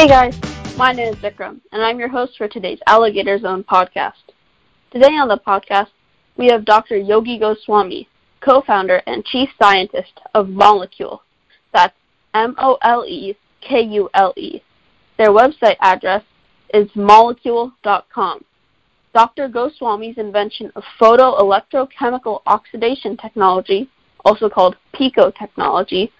Hey guys, my name is Vikram, and I'm your host for today's Alligator Zone podcast. Today on the podcast, we have Dr. Yogi Goswami, co-founder and chief scientist of Molekule. That's M-O-L-E-K-U-L-E. Their website address is molekule.com. Dr. Goswami's invention of photoelectrochemical oxidation technology, also called PECO technology,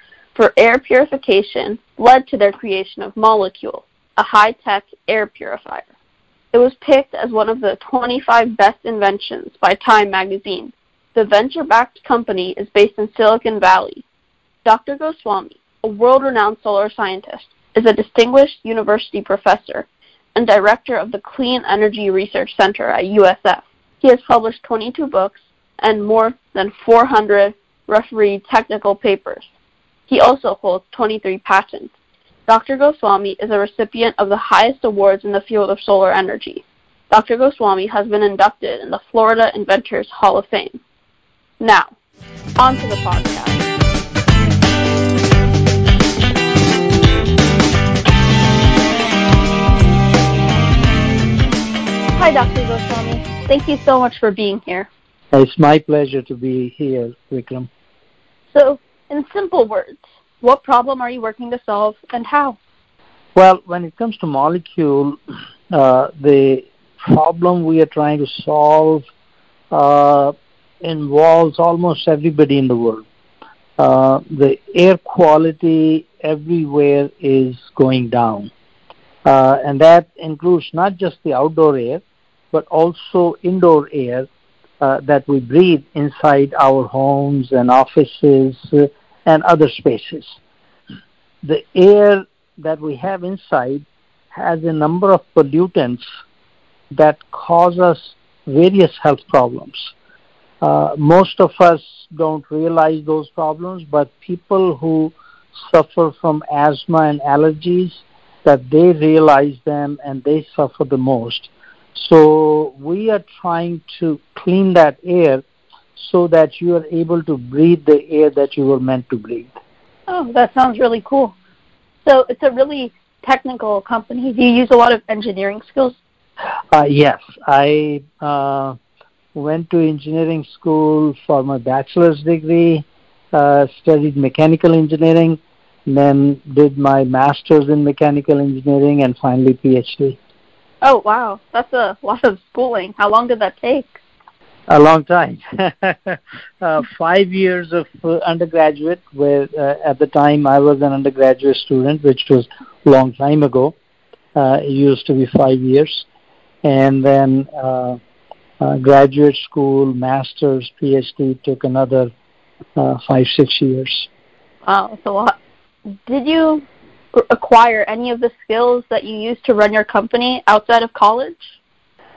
for air purification led to their creation of Molekule, a high-tech air purifier. It was picked as one of the 25 best inventions by Time magazine. The venture-backed company is based in Silicon Valley. Dr. Goswami, a world-renowned solar scientist, is a distinguished university professor and director of the Clean Energy Research Center at USF. He has published 22 books and more than 400 refereed technical papers. He also holds 23 patents. Dr. Goswami is a recipient of the highest awards in the field of solar energy. Dr. Goswami has been inducted in the Florida Inventors Hall of Fame. Now, on to the podcast. Hi, Dr. Goswami. Thank you so much for being here. It's my pleasure to be here, Vikram. So, in simple words, what problem are you working to solve and how? Well, when it comes to Molekule, uh, the problem we are trying to solve uh, involves almost everybody in the world. Uh, the air quality everywhere is going down. Uh, and that includes not just the outdoor air, but also indoor air uh, that we breathe inside our homes and offices uh, and other spaces. The air that we have inside has a number of pollutants that cause us various health problems. Uh, most of us don't realize those problems, but people who suffer from asthma and allergies, that they realize them and they suffer the most. So we are trying to clean that air so that you are able to breathe the air that you were meant to breathe. Oh, that sounds really cool. So it's a really technical company. Do you use a lot of engineering skills? Uh, yes, I uh, went to engineering school for my bachelor's degree, uh, studied mechanical engineering, then did my master's in mechanical engineering, and finally PhD. Oh wow, that's a lot of schooling. How long did that take? A long time. uh, five years of uh, undergraduate, where uh, at the time I was an undergraduate student, which was long time ago. Uh, it used to be five years. And then uh, graduate school, master's, PhD took another five, six years. Wow, a. Did you acquire any of the skills that you used to run your company outside of college?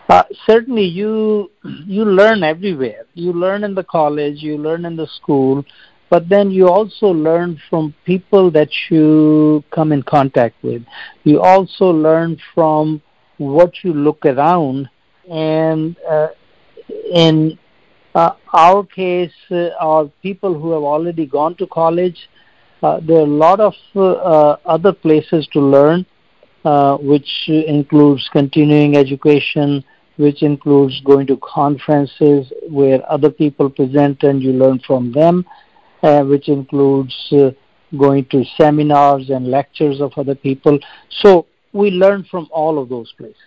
Uh, certainly, you you learn everywhere. You learn in the college, you learn in the school, but then you also learn from people that you come in contact with. You also learn from what you look around, and uh, in uh, our case, uh, are people who have already gone to college. Uh, there are a lot of uh, uh, other places to learn, uh, which includes continuing education, which includes going to conferences where other people present and you learn from them, uh, which includes uh, going to seminars and lectures of other people. So we learn from all of those places.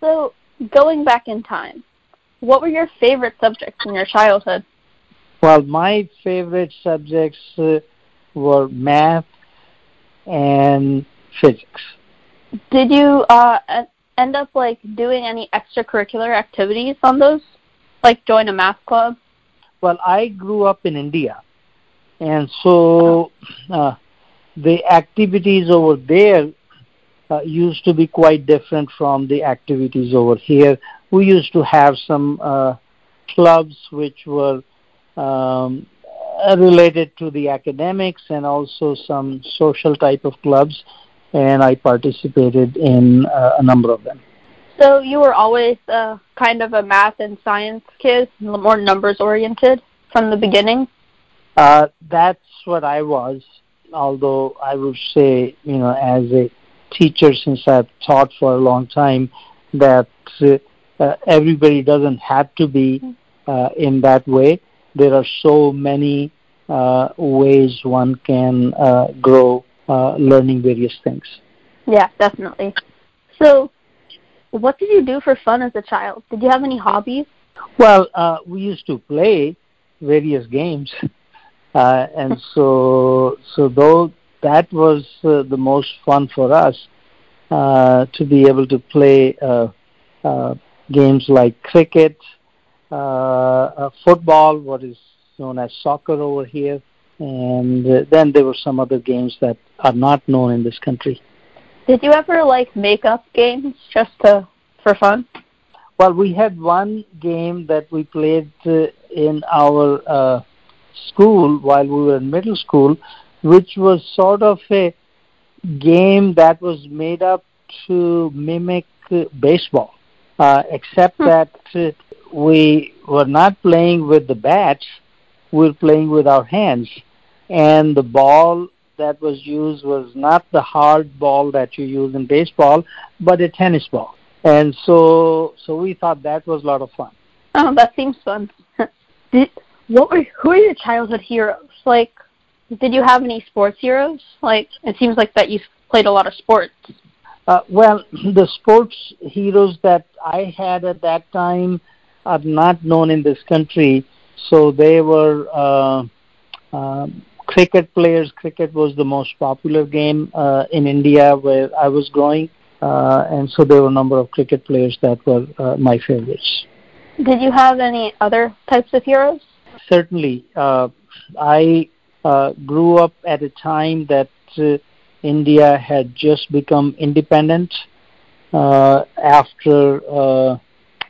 So, going back in time, what were your favorite subjects in your childhood? Well, my favorite subjects uh, were math and physics. Did you uh, end up like doing any extracurricular activities on those, like join a math club? Well, I grew up in India, and so uh, the activities over there uh, used to be quite different from the activities over here. We used to have some uh, clubs which were um, related to the academics and also some social type of clubs, and I participated in uh, a number of them. So you were always uh, kind of a math and science kid, more numbers oriented from the beginning. Uh, that's what I was. Although I would say, you know, as a teacher since I've taught for a long time that uh, everybody doesn't have to be uh, in that way. There are so many uh, ways one can uh, grow uh, learning various things. Yeah, definitely. So, what did you do for fun as a child? Did you have any hobbies? Well, uh, we used to play various games, uh, and so so though that was uh, the most fun for us uh, to be able to play uh, uh, games like cricket, uh, uh, football, what is known as soccer over here, and uh, then there were some other games that are not known in this country. Did you ever like make up games just to for fun? Well, we had one game that we played uh, in our uh, school while we were in middle school, which was sort of a game that was made up to mimic uh, baseball, uh, except hmm. that uh, we were not playing with the bats, we were playing with our hands, and the ball that was used was not the hard ball that you use in baseball, but a tennis ball. And so, so we thought that was a lot of fun. Oh, that seems fun. Did, what were who are your childhood heroes? Like, did you have any sports heroes? Like, it seems like that you played a lot of sports. Uh, well, the sports heroes that I had at that time are not known in this country. So they were uh, uh, cricket players. Cricket was the most popular game uh, in India where I was growing. Uh, and so there were a number of cricket players that were uh, my favorites. Did you have any other types of heroes? Certainly. Uh, I uh, grew up at a time that uh, India had just become independent uh, after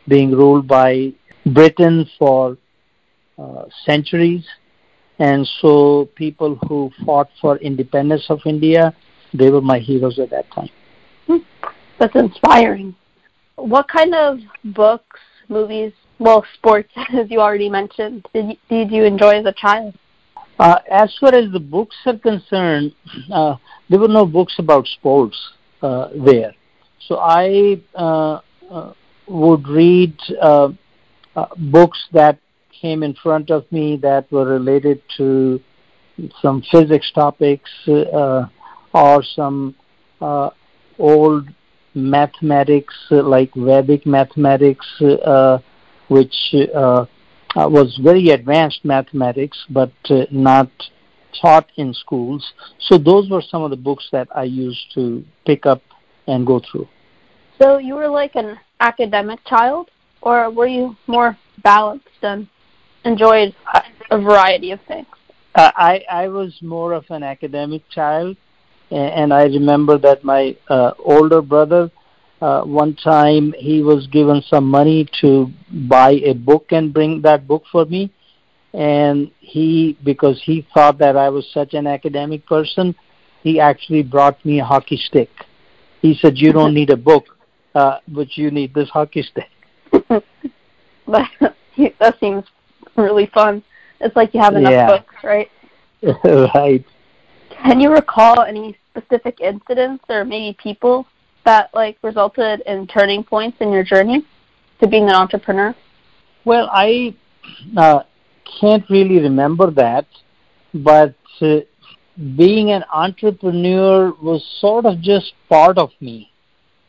being ruled by Britain for centuries. And so people who fought for independence of India, they were my heroes at that time. That's inspiring. What kind of books, movies, well, sports, as you already mentioned, did you, did you enjoy as a child? Uh, as far as the books are concerned, uh, there were no books about sports uh, there. So I uh, uh, would read uh, books that came in front of me that were related to some physics topics or some old mathematics uh, like Vedic mathematics, uh, which uh, was very advanced mathematics, but not taught in schools. So those were some of the books that I used to pick up and go through. So you were like an academic child, or were you more balanced and enjoyed a variety of things? Uh, I I was more of an academic child, and I remember that my uh, older brother, uh, one time he was given some money to buy a book and bring that book for me, and he because he thought that I was such an academic person, he actually brought me a hockey stick. He said, "You don't need a book, uh, but you need this hockey stick." that seems really fun. It's like you have enough yeah. books, right? right. Can you recall any specific incidents or maybe people that like resulted in turning points in your journey to being an entrepreneur? Well, I uh, can't really remember that, but uh, being an entrepreneur was sort of just part of me.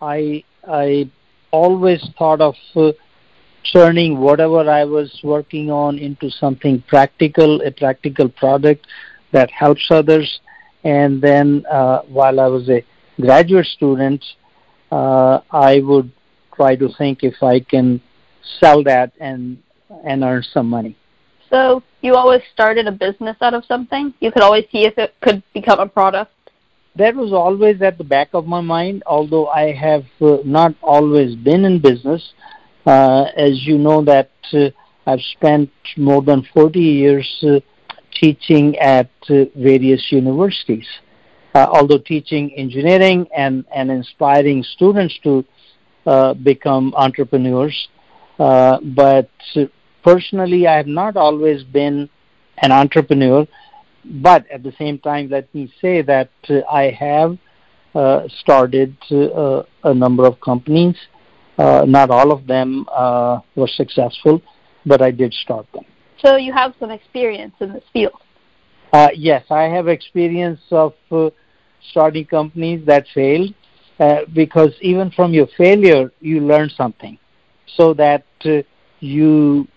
I I always thought of uh, turning whatever I was working on into something practical, a practical product that helps others and then uh, while I was a graduate student, uh, I would try to think if I can sell that and and earn some money. So you always started a business out of something. You could always see if it could become a product. That was always at the back of my mind. Although I have uh, not always been in business, as you know that uh, I've spent more than 40 years uh, teaching at uh, various universities. Uh, although teaching engineering and, and inspiring students to uh, become entrepreneurs. Uh, but personally, I have not always been an entrepreneur. But at the same time, let me say that uh, I have uh, started uh, a number of companies. Uh, not all of them uh, were successful, but I did start them. So you have some experience in this field. Uh, yes, I have experience of uh, starting companies that failed uh, because even from your failure, you learn something so that uh, you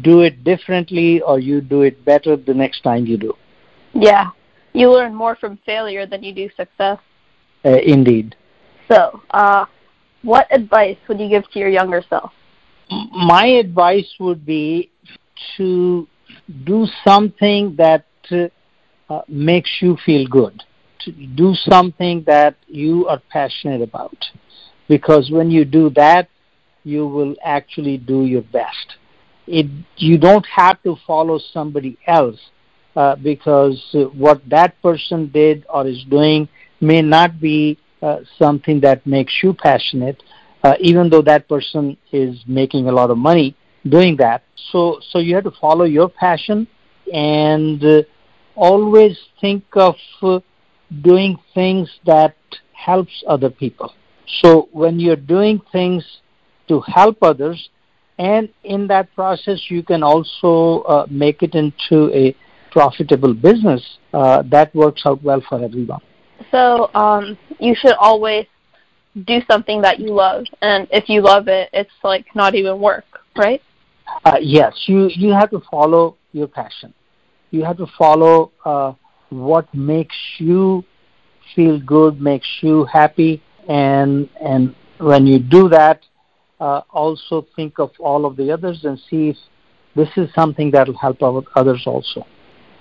do it differently or you do it better the next time you do. Yeah, you learn more from failure than you do success. Uh, indeed. So, uh, what advice would you give to your younger self? My advice would be to do something that uh, makes you feel good. To do something that you are passionate about. Because when you do that, you will actually do your best. It, you don't have to follow somebody else uh, because what that person did or is doing may not be something that makes you passionate, uh, even though that person is making a lot of money doing that. So, so you have to follow your passion and uh, always think of uh, doing things that helps other people. So when you're doing things to help others, and in that process you can also uh, make it into a profitable business, uh, that works out well for everyone. So um, you should always do something that you love, and if you love it, it's like not even work, right? Uh, yes, you you have to follow your passion. You have to follow uh, what makes you feel good, makes you happy, and and when you do that, uh, also think of all of the others and see if this is something that will help others also.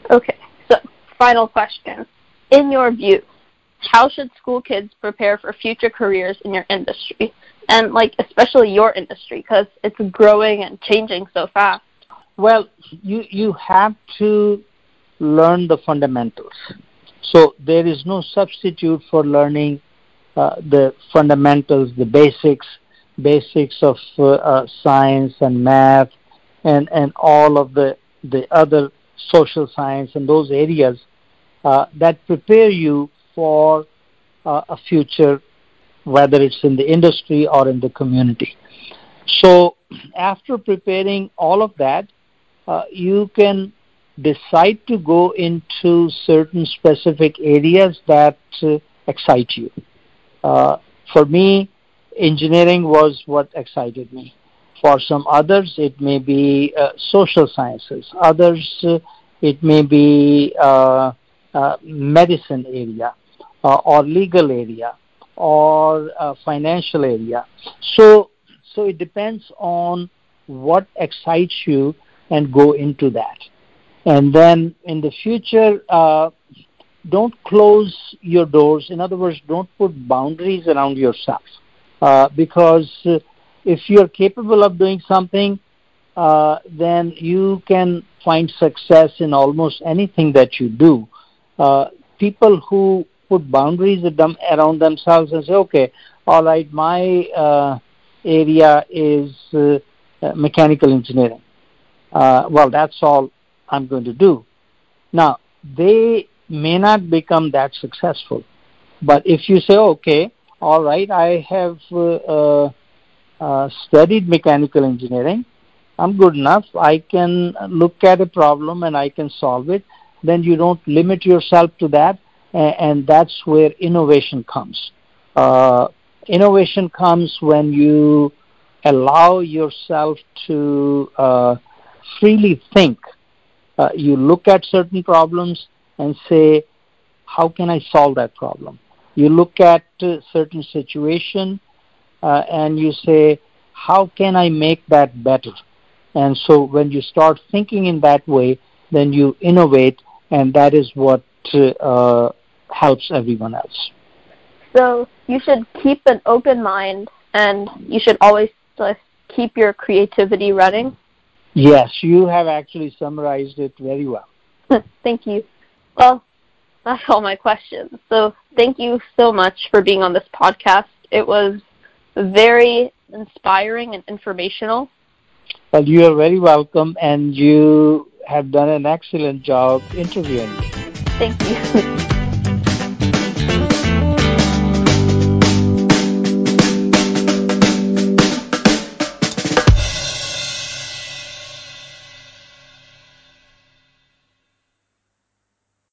Okay, so final question. In your view, how should school kids prepare for future careers in your industry? And like especially your industry because it's growing and changing so fast. Well, you you have to learn the fundamentals. So there is no substitute for learning uh, the fundamentals, the basics, basics of uh, uh, science and math, and and all of the the other social science and those areas uh, that prepare you for uh, a future, whether it's in the industry or in the community. So after preparing all of that, uh, you can decide to go into certain specific areas that uh, excite you. Uh, for me, engineering was what excited me. For some others, it may be uh, social sciences. Others, uh, it may be medicine area or legal area or financial area. So, so it depends on what excites you and go into that. And then in the future, uh, don't close your doors. In other words, don't put boundaries around yourself. Uh, because uh, if you're capable of doing something, uh, then you can find success in almost anything that you do. Uh, people who put boundaries with them around themselves and say, okay, all right, my uh, area is uh, mechanical engineering uh, well, that's all I'm going to do. Now, they may not become that successful. But if you say, okay, all right, I have uh, uh, uh, studied mechanical engineering, I'm good enough, I can look at a problem and I can solve it, then you don't limit yourself to that, and, that's where innovation comes. Uh, innovation comes when you allow yourself to uh, freely think. Uh, you look at certain problems and say, how can I solve that problem? You look at a certain situation uh, and you say, how can I make that better? And so when you start thinking in that way, then you innovate, and that is what uh, helps everyone else. So you should keep an open mind, and you should always keep your creativity running. Yes, you have actually summarized it very well. thank you. Well, that's all my questions. So thank you so much for being on this podcast. It was very inspiring and informational. Well, you are very welcome, and you have done an excellent job interviewing me. Thank you.